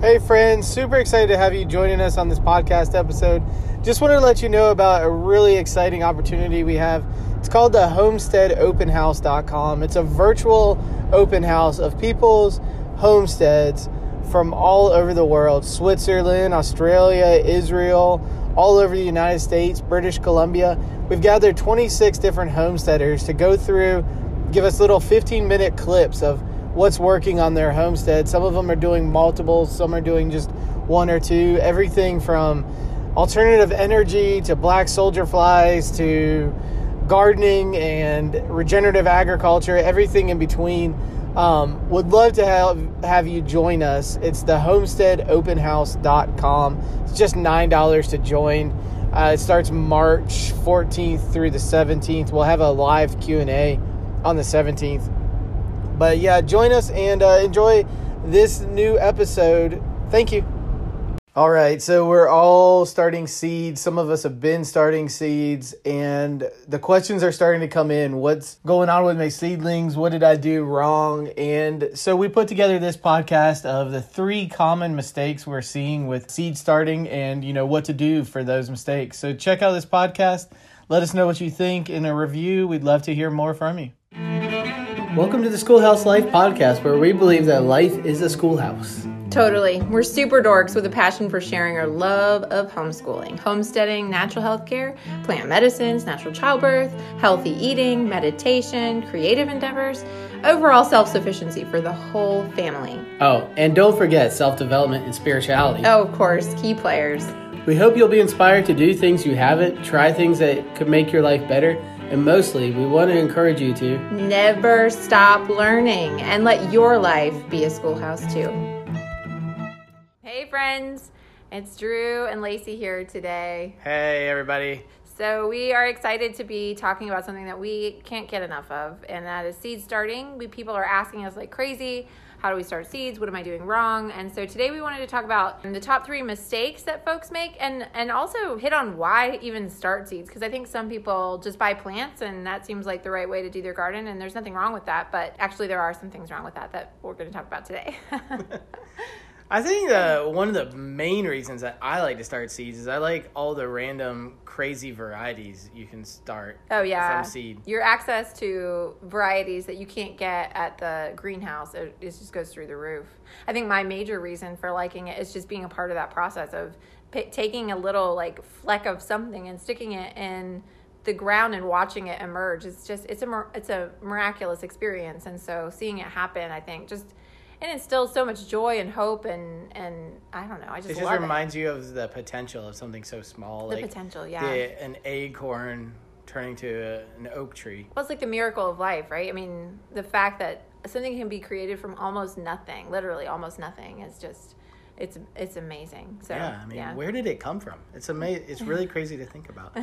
Hey, friends, super excited to have you joining us on this podcast episode. Just wanted to let you know about a really exciting opportunity we have. It's called the homesteadopenhouse.com. It's a virtual open house of people's homesteads from all over the world Switzerland, Australia, Israel, all over the United States, British Columbia. We've gathered 26 different homesteaders to go through, give us little 15 minute clips of what's working on their homestead. Some of them are doing multiple, some are doing just one or two. Everything from alternative energy to black soldier flies to gardening and regenerative agriculture, everything in between. Um, would love to have, have you join us. It's the homesteadopenhouse.com. It's just $9 to join. Uh, it starts March 14th through the 17th. We'll have a live Q&A on the 17th. But yeah, join us and uh, enjoy this new episode. Thank you. All right, so we're all starting seeds. Some of us have been starting seeds, and the questions are starting to come in. What's going on with my seedlings? What did I do wrong? And so we put together this podcast of the three common mistakes we're seeing with seed starting and, you know, what to do for those mistakes. So check out this podcast. Let us know what you think in a review. We'd love to hear more from you. Welcome to the Schoolhouse Life podcast, where we believe that life is a schoolhouse. Totally. We're super dorks with a passion for sharing our love of homeschooling, homesteading, natural health care, plant medicines, natural childbirth, healthy eating, meditation, creative endeavors, overall self sufficiency for the whole family. Oh, and don't forget self development and spirituality. Oh, of course, key players. We hope you'll be inspired to do things you haven't, try things that could make your life better, and mostly, we want to encourage you to never stop learning and let your life be a schoolhouse too. Hey, friends, it's Drew and Lacey here today. Hey, everybody. So, we are excited to be talking about something that we can't get enough of, and that is seed starting. We, people are asking us like crazy how do we start seeds? What am I doing wrong? And so today we wanted to talk about the top three mistakes that folks make and, and also hit on why even start seeds. Because I think some people just buy plants and that seems like the right way to do their garden. And there's nothing wrong with that. But actually, there are some things wrong with that that we're going to talk about today. I think uh, one of the main reasons that I like to start seeds is I like all the random crazy varieties you can start. Oh yeah, from seed. Your access to varieties that you can't get at the greenhouse it, it just goes through the roof. I think my major reason for liking it is just being a part of that process of p- taking a little like fleck of something and sticking it in the ground and watching it emerge. It's just it's a it's a miraculous experience, and so seeing it happen, I think just and instills so much joy and hope and and I don't know. I just it just reminds it. you of the potential of something so small. The like potential, yeah. The, an acorn turning to a, an oak tree. Well, it's like the miracle of life, right? I mean, the fact that something can be created from almost nothing, literally almost nothing, is just it's it's amazing. So yeah, I mean, yeah. where did it come from? It's amazing. It's really crazy to think about.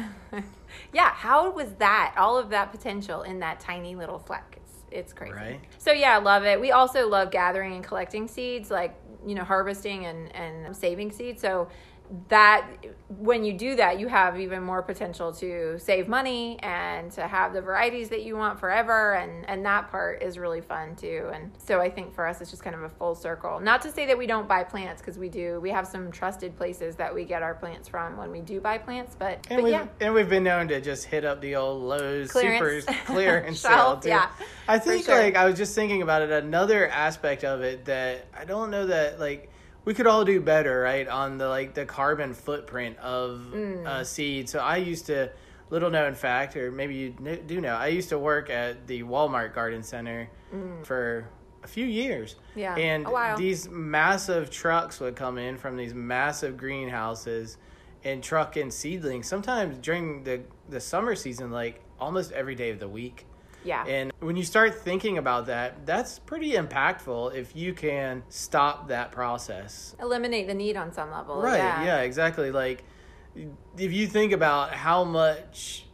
yeah, how was that? All of that potential in that tiny little fleck it's crazy. Right. So yeah, I love it. We also love gathering and collecting seeds, like you know, harvesting and and saving seeds. So that when you do that you have even more potential to save money and to have the varieties that you want forever and and that part is really fun too and so i think for us it's just kind of a full circle not to say that we don't buy plants because we do we have some trusted places that we get our plants from when we do buy plants but and but we've, yeah and we've been known to just hit up the old Lowe's clearance. super clearance sale too. yeah i think sure. like i was just thinking about it another aspect of it that i don't know that like we could all do better, right, on the like the carbon footprint of mm. uh, seed. So I used to, little known fact, or maybe you do know, I used to work at the Walmart Garden Center mm. for a few years. Yeah, and these massive trucks would come in from these massive greenhouses and truck in seedlings. Sometimes during the the summer season, like almost every day of the week. Yeah. And when you start thinking about that, that's pretty impactful if you can stop that process. Eliminate the need on some level. Right. Yeah, yeah exactly. Like if you think about how much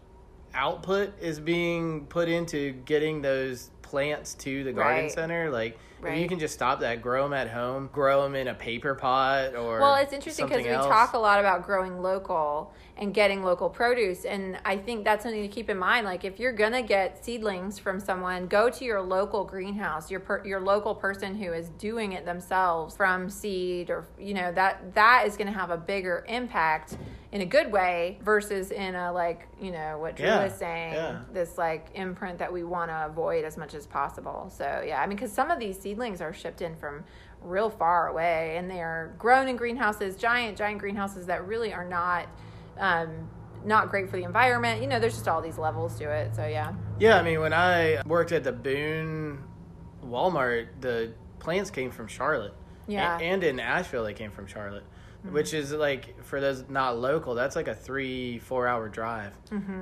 output is being put into getting those plants to the garden right. center, like Right. You can just stop that, grow them at home, grow them in a paper pot or Well, it's interesting because we else. talk a lot about growing local and getting local produce, and I think that's something to keep in mind. Like, if you're gonna get seedlings from someone, go to your local greenhouse, your per, your local person who is doing it themselves from seed, or you know that that is gonna have a bigger impact in a good way versus in a like you know what Drew Yeah, was saying, yeah. this like imprint that we want to avoid as much as possible. So yeah, I mean, because some of these seedlings are shipped in from real far away, and they are grown in greenhouses, giant, giant greenhouses that really are not, um, not great for the environment. You know, there's just all these levels to it. So yeah, Yeah, I mean, when I worked at the Boone Walmart, the plants came from Charlotte. Yeah. And in Asheville, they came from Charlotte, which is like, for those not local, that's like a three, four hour drive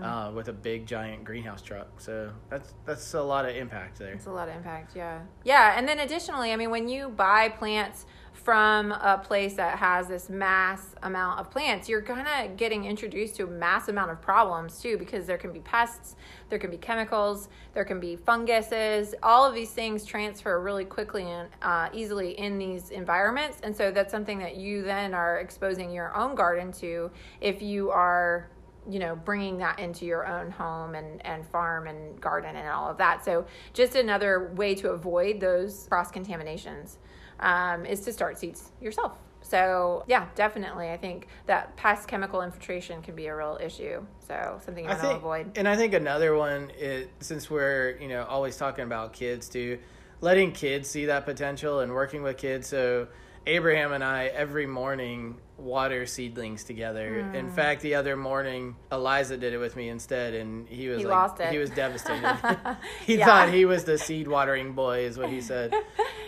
uh, with a big, giant greenhouse truck. So that's that's a lot of impact there. it's a lot of impact. Yeah, yeah, and then additionally, I mean, when you buy plants from a place that has this mass amount of plants, you're kind of getting introduced to a mass amount of problems too, because there can be pests, there can be chemicals, there can be funguses. All of these things transfer really quickly and uh, easily in these environments, and so that's something that you then are exposing your own garden to if you are you know bringing that into your own home and and farm and garden and all of that. So just another way to avoid those cross contaminations um, is to start seeds yourself so yeah definitely i think that past chemical infiltration can be a real issue so something you want to avoid and I think another one is since we're you know always talking about kids too, letting kids see that potential and working with kids. So Abraham and I every morning water seedlings together. Hmm. In fact, the other morning Eliza did it with me instead, and he was He like, lost it. he was devastated. he Yeah. thought he was the seed watering boy, is what he said.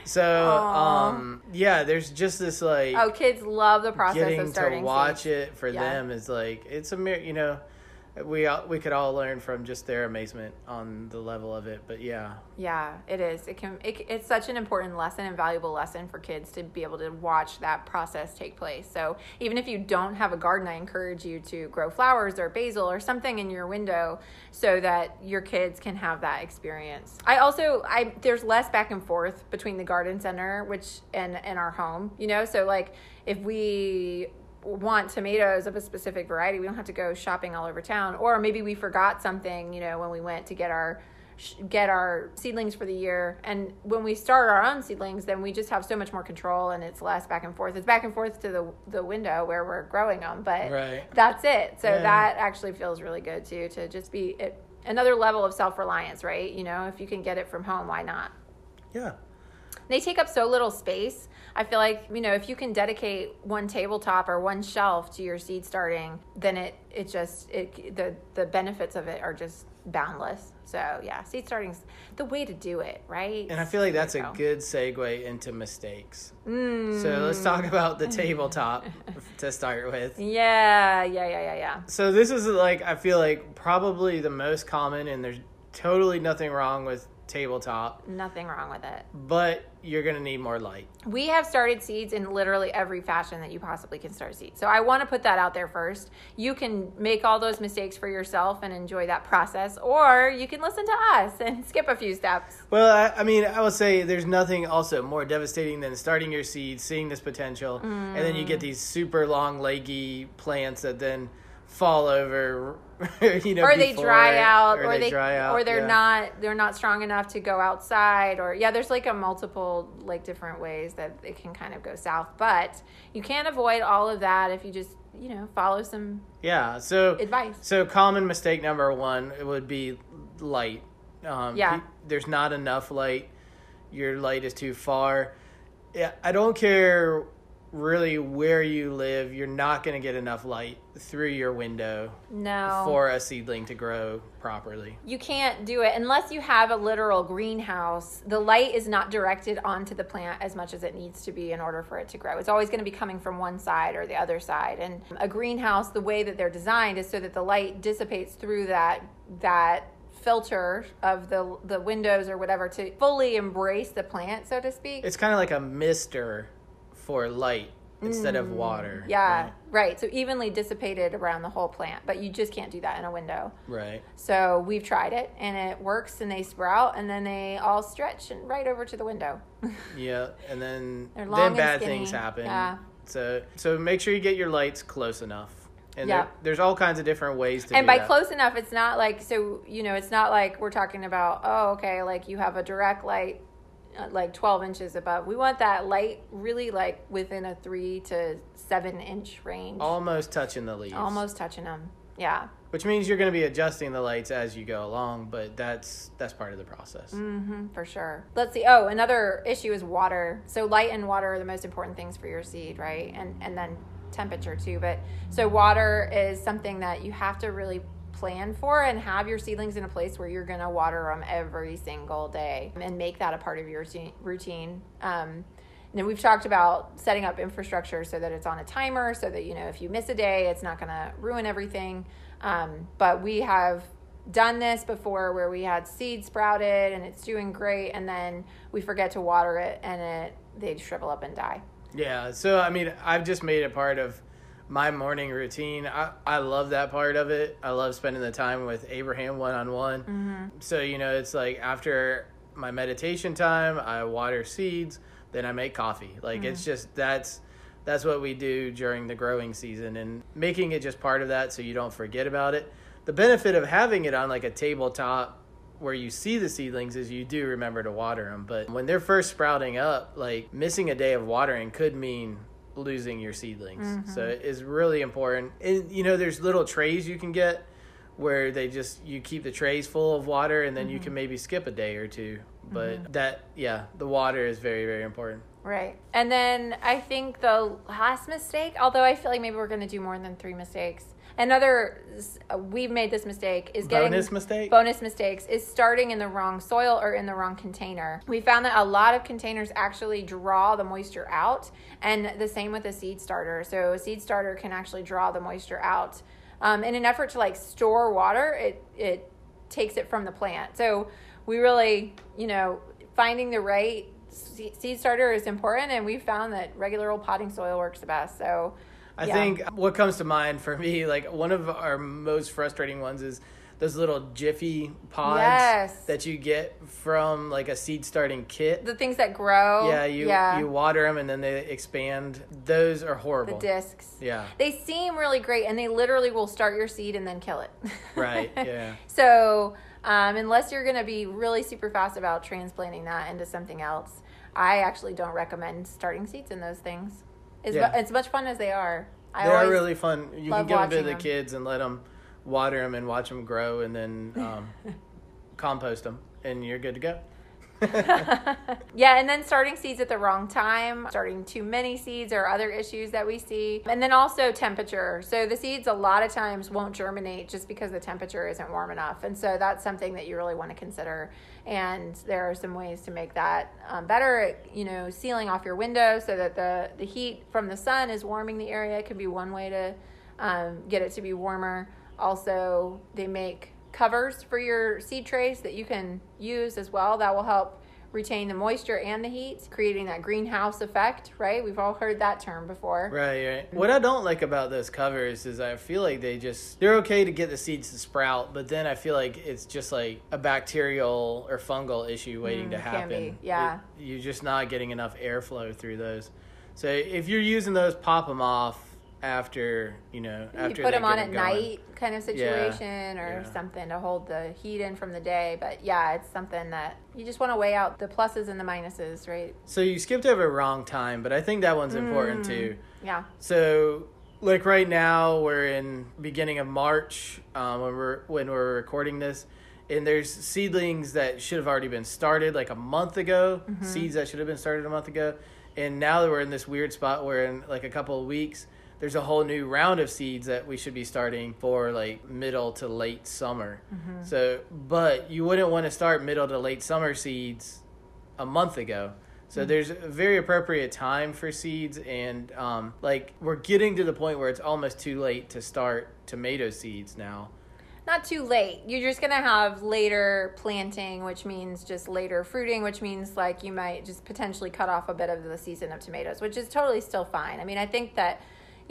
So Aw. um, yeah, there's just this like oh kids love the process getting of starting to watch it for Yeah. them is like it's a mir- you know we all, we could all learn from just their amazement on the level of it but yeah Yeah, it is. It can. It, it's such an important lesson and valuable lesson for kids to be able to watch that process take place. So even if you don't have a garden, I encourage you to grow flowers or basil or something in your window so that your kids can have that experience. I also, I there's less back and forth between the garden center, which and and our home. You know, so like if we want tomatoes of a specific variety, we don't have to go shopping all over town. Or maybe we forgot something, you know, when we went to get our get our seedlings for the year. And when we start our own seedlings, then we just have so much more control, and it's less back and forth. It's back and forth to the the window where we're growing them, but Right. that's it. So Yeah. that actually feels really good too to just be it, another level of self reliance, right? You know, if you can get it from home, why not? yeah they take up so little space. I feel like you know if you can dedicate one tabletop or one shelf to your seed starting, then it it just it the the benefits of it are just boundless. So yeah, seed starting's the way to do it, right? and i feel like that's a go. good segue into mistakes Mm. so let's talk about the tabletop to start with Yeah, yeah, yeah, yeah, yeah. so this is like i feel like probably the most common and there's totally nothing wrong with tabletop Nothing wrong with it. but you're gonna need more light We have started seeds in literally every fashion that you possibly can start seeds. So I want to put that out there first. You can make all those mistakes for yourself and enjoy that process, or you can listen to us and skip a few steps. Well, I, I mean, I will say there's nothing also more devastating than starting your seed, seeing this potential, and then you get Mm. these super long, leggy plants that then fall over, you know, or they before dry out or, or, they, they, dry out, or they're yeah. not they're not strong enough to go outside or yeah there's like a multiple like different ways that it can kind of go south but you can't avoid all of that if you just you know follow some Yeah. So advice So common mistake number one it would be light. Um, Yeah. pe- There's not enough light. Your light is too far. Yeah, I don't care really where you live. You're not going to get enough light through your window no for a seedling to grow properly. you can't do it unless you have a literal greenhouse. The light is not directed onto the plant as much as it needs to be in order for it to grow. It's always going to be coming from one side or the other side. And a greenhouse, the way that they're designed is so that the light dissipates through that that filter of the the windows or whatever to fully embrace the plant, so to speak. It's kind of like a mister for light. instead of water. Mm. Yeah, Right. right. So evenly dissipated around the whole plant, but you just can't do that in a window. Right. So we've tried it and it works and they sprout and then they all stretch and right over to the window. Yeah, and then then and bad skinny. things happen. Yeah. So so make sure you get your lights close enough. And Yeah. there, there's all kinds of different ways to and by that. close enough, it's not like, so, you know, it's not like we're talking about, oh, okay, like you have a direct light like 12 inches above. We want that light really like within a three to seven inch range. almost touching the leaves. Almost touching them. Yeah. Which means you're going to be adjusting the lights as you go along, but that's that's part of the process. hmm for sure. Let's see. Oh, another issue is water. So light and water are the most important things for your seed, right? And and then temperature too. But so water is something that you have to really plan for and have your seedlings in a place where you're going to water them every single day and make that a part of your routine-. Um, and we've talked about setting up infrastructure so that it's on a timer, so that you know if you miss a day, it's not going to ruin everything. Um, but we have done this before where we had seed sprouted and it's doing great, and then we forget to water it and it they shrivel up and die. Yeah, so I mean, I've just made it part of my morning routine. I, I love that part of it. I love spending the time with Abraham one on one. So, you know, it's like after my meditation time, I water seeds, then I make coffee. Like it's mm-hmm. just that's that's what we do during the growing season and making it just part of that so you don't forget about it. The benefit of having it on like a tabletop where you see the seedlings is you do remember to water them. But when they're first sprouting up, like missing a day of watering could mean losing your seedlings. So mm-hmm. it is really important. And you know, there's little trays you can get where they just you keep the trays full of water and then you mm-hmm. can maybe skip a day or two. But mm-hmm. that yeah, the water is very very important. Right. And then I think the last mistake, although I feel like maybe we're going to do more than three mistakes. Another, uh, we've made this mistake is getting Bonus mistake? Bonus mistakes is starting in the wrong soil or in the wrong container. We found that a lot of containers actually draw the moisture out, and the same with a seed starter. So a seed starter can actually draw the moisture out. Um, in an effort to like store water, it it takes it from the plant. So we really, you know, finding the right seed starter is important, and we found that regular old potting soil works the best. So I yeah. think what comes to mind for me, like one of our most frustrating ones is those little jiffy pods Yes. that you get from like a seed starting kit. the things that grow, yeah, you yeah, you water them and then they expand. Those are the horrible. discs. Yeah. They seem really great, and they literally will start your seed and then kill it. Right, yeah. so, um, unless you're going to be really super fast about transplanting that into something else, I actually don't recommend starting seeds in those things. As, Yeah. mu- as much fun as they are, I they are really fun. You can give them to the them. kids and let them water them and watch them grow and then um, compost them and you're good to go. yeah, and then starting seeds at the wrong time, starting too many seeds or other issues that we see. And then also temperature. So the seeds a lot of times won't germinate just because the temperature isn't warm enough. And so that's something that you really want to consider. And there are some ways to make that um, better. You know, sealing off your window so that the, the heat from the sun is warming the area could be one way to um, get it to be warmer. Also, they make covers for your seed trays that you can use as well. That will help retain the moisture and the heat, creating that greenhouse effect, right? We've all heard that term before. Right, right. What I don't like about those covers is I feel like they just they're okay to get the seeds to sprout, but then I feel like it's just like a bacterial or fungal issue waiting to Mm, can happen. yeah. It- you're just not getting enough airflow through those. So if you're using those, pop them off after you know You after put them on at going. night kind of situation or yeah. something to hold the heat in from the day. But yeah, it's something that you just want to weigh out the pluses and the minuses, right? So you skipped over wrong time, but I think that one's important Mm. too. Yeah. So, like right now, we're in beginning of March um, when we're when we're recording this, and there's seedlings that should have already been started like a month ago. Seeds that should have been started a month ago, and now that we're in this weird spot where in like a couple of weeks, there's a whole new round of seeds that we should be starting for like middle to late summer. So, but you wouldn't want to start middle to late summer seeds a month ago. So there's a very appropriate time for seeds, and um, like we're getting to the point where it's almost too late to start tomato seeds now. not too late. You're just gonna have later planting, which means just later fruiting, which means like you might just potentially cut off a bit of the season of tomatoes, which is totally still fine. I mean, I think that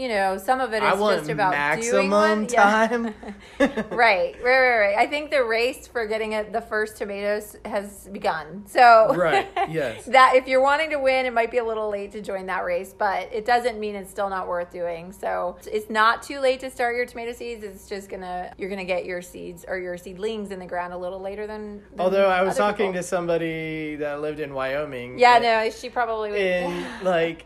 you know, some of it is just about maximum doing one. time. Yeah. right, right, right, right. I think the race for getting it, the first tomatoes has begun. So, right, yes. that if you're wanting to win, it might be a little late to join that race, but it doesn't mean it's still not worth doing. So, it's not too late to start your tomato seeds. It's just gonna you're gonna get your seeds or your seedlings in the ground a little later than. than Although I was talking people. to somebody that lived in Wyoming. Yeah, no, she probably would. and like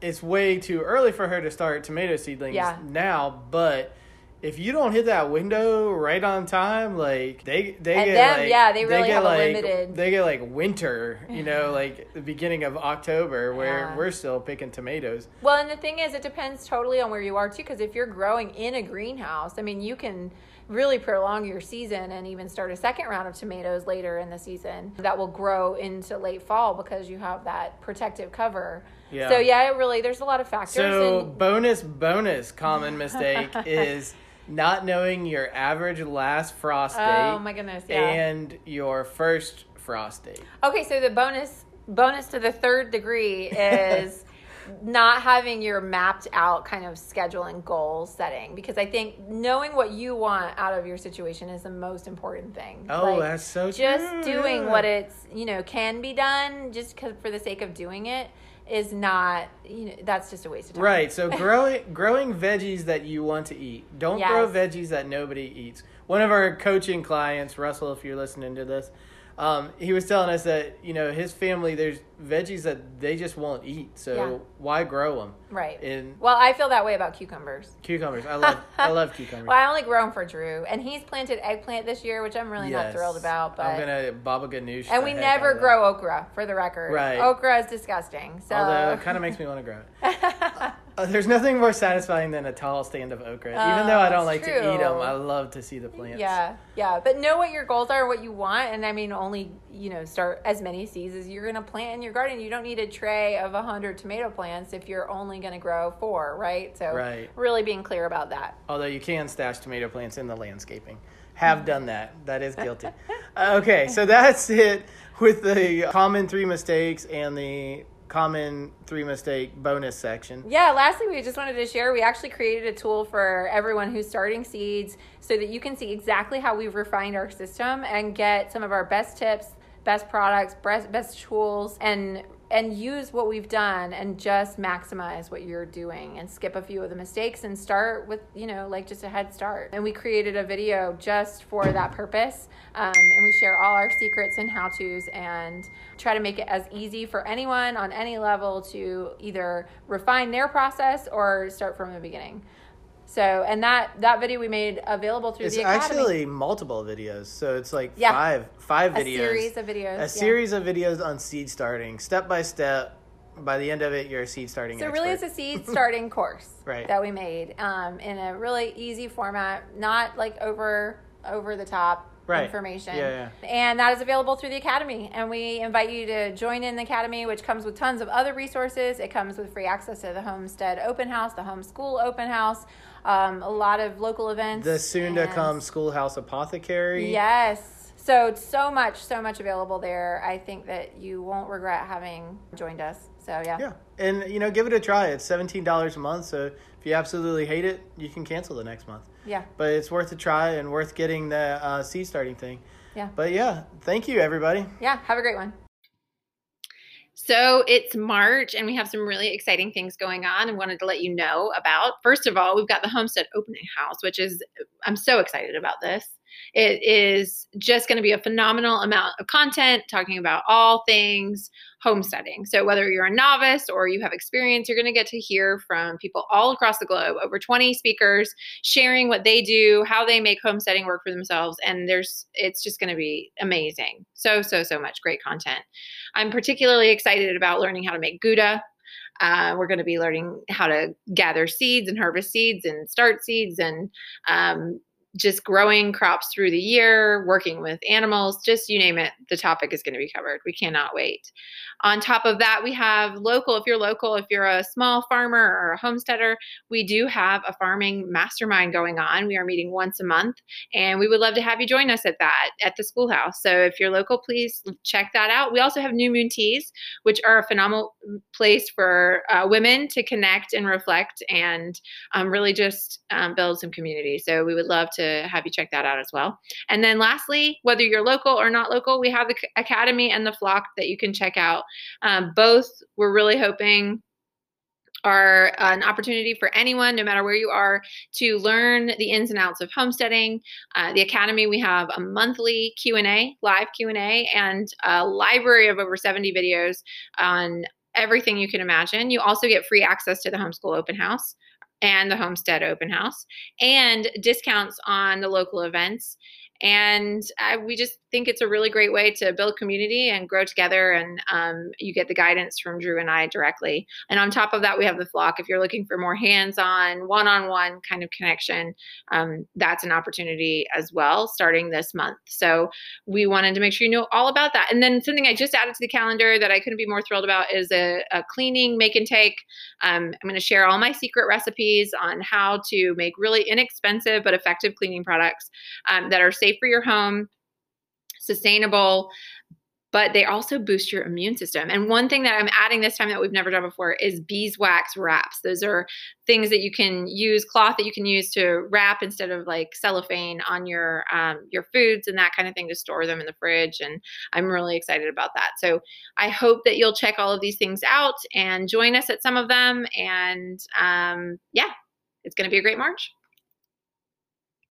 it's way too early for her to start tomato seedlings Yeah. now but if you don't hit that window right on time like they they And get them, like yeah, they really get have a like limited- they get like winter you know like the beginning of october where Yeah. we're still picking tomatoes Well, and the thing is, it depends totally on where you are too. Because if you're growing in a greenhouse, I mean, you can really prolong your season and even start a second round of tomatoes later in the season that will grow into late fall because you have that protective cover. Yeah. So yeah, it really there's a lot of factors. so and, bonus bonus common mistake is not knowing your average last frost oh date oh my goodness, yeah. and your first frost date Okay, so the bonus bonus to the third degree is not having your mapped out kind of schedule and goal setting because I think knowing what you want out of your situation is the most important thing. oh Like, that's so just true, doing what it's you know can be done just for the sake of doing it is not you know that's just a waste of time. Right. So growing growing veggies that you want to eat. Don't grow veggies that nobody eats. One of our coaching clients, Russell, if you're listening to this, um, he was telling us that you know his family there's veggies that they just won't eat. So Yeah. why grow them? Right. And Well, I feel that way about cucumbers. cucumbers, I love I love cucumbers. Well, I only grow them for Drew, and he's planted eggplant this year, which I'm really not thrilled about. But I'm gonna baba ganoush. And we never that. grow okra, for the record. Right. Okra is disgusting. So Although it kind of makes me want to grow it. Uh, there's nothing more satisfying than a tall stand of okra. Even though I don't like to eat them, I love to see the plants. yeah, yeah. But know what your goals are, what you want, and I mean, only you know start as many seeds as you're gonna plant in your garden. You don't need a tray of a hundred tomato plants if you're only gonna grow four, right? So Right. really being clear about that. Although you can stash tomato plants in the landscaping. Have done that. That is guilty. Uh, okay, so that's it with the common three mistakes and the common three mistake bonus section. Yeah, lastly, we just wanted to share we actually created a tool for everyone who's starting seeds so that you can see exactly how we've refined our system and get some of our best tips, best products, best, best tools, and and use what we've done and just maximize what you're doing and skip a few of the mistakes and start with you know like just a head start. And we created a video just for that purpose um, and we share all our secrets and how to's and try to make it as easy for anyone on any level to either refine their process or start from the beginning so and that that video we made available through It's the academy actually multiple videos, so it's like Yeah. five five a series of videos a yeah. series of videos on seed starting, step by step. By the end of it, you're a seed starting So expert. really, it's a seed starting course Right. that we made um, in a really easy format, not like over over the top Right. information. Yeah, And that is available through the academy. And we invite you to join in the academy, which comes with tons of other resources. It comes with free access to the Homestead Open House, the Homeschool Open House, um, a lot of local events. the soon to come schoolhouse apothecary. Yes. So so much, so much available there. I think that you won't regret having joined us. So yeah. Yeah, and you know, give it a try. It's seventeen dollars a month. So you absolutely hate it, you can cancel the next month. Yeah. But it's worth a try and worth getting the uh, seed starting thing. Yeah. But yeah, thank you everybody. Yeah. Have a great one. So it's March and we have some really exciting things going on and wanted to let you know about. First of all, we've got the Homestead Opening House, which is, I'm so excited about this. It is just going to be a phenomenal amount of content talking about all things homesteading. So, whether you're a novice or you have experience, you're going to get to hear from people all across the globe, over 20 speakers sharing what they do, how they make homesteading work for themselves. And there's, it's just going to be amazing. So, so, so much great content. I'm particularly excited about learning how to make Gouda. Uh, we're going to be learning how to gather seeds and harvest seeds and start seeds and um, just growing crops through the year, working with animals, just you name it, the topic is going to be covered. We cannot wait. On top of that, we have local. If you're local, if you're a small farmer or a homesteader, we do have a farming mastermind going on. We are meeting once a month, and we would love to have you join us at that at the schoolhouse. So if you're local, please check that out. We also have New Moon Teas, which are a phenomenal place for uh, women to connect and reflect and um, really just um, build some community. So we would love to have you check that out as well. And then lastly, whether you're local or not local, we have the Academy and the Flock that you can check out. Um, both we're really hoping are an opportunity for anyone, no matter where you are, to learn the ins and outs of homesteading. Uh, the Academy, we have a monthly Q&A, live Q&A, and a library of over 70 videos on everything you can imagine. You also get free access to the Homeschool Open House and the Homestead Open House and discounts on the local events and I, we just think it's a really great way to build community and grow together and um, you get the guidance from drew and i directly. And on top of that we have the flock. If you're looking for more hands-on one-on-one kind of connection um, that's an opportunity as well starting this month. So we wanted to make sure you know all about that. And then something i just added to the calendar that i couldn't be more thrilled about is a, a cleaning make and take. Um, i'm going to share all my secret recipes on how to make really inexpensive but effective cleaning products um, that are safe safe for your home, sustainable, but they also boost your immune system. And one thing that I'm adding this time that we've never done before is beeswax wraps. Those are things that you can use, cloth that you can use to wrap instead of like cellophane on your um, your foods and that kind of thing to store them in the fridge. And I'm really excited about that. So I hope that you'll check all of these things out and join us at some of them. And um, yeah, it's going to be a great March.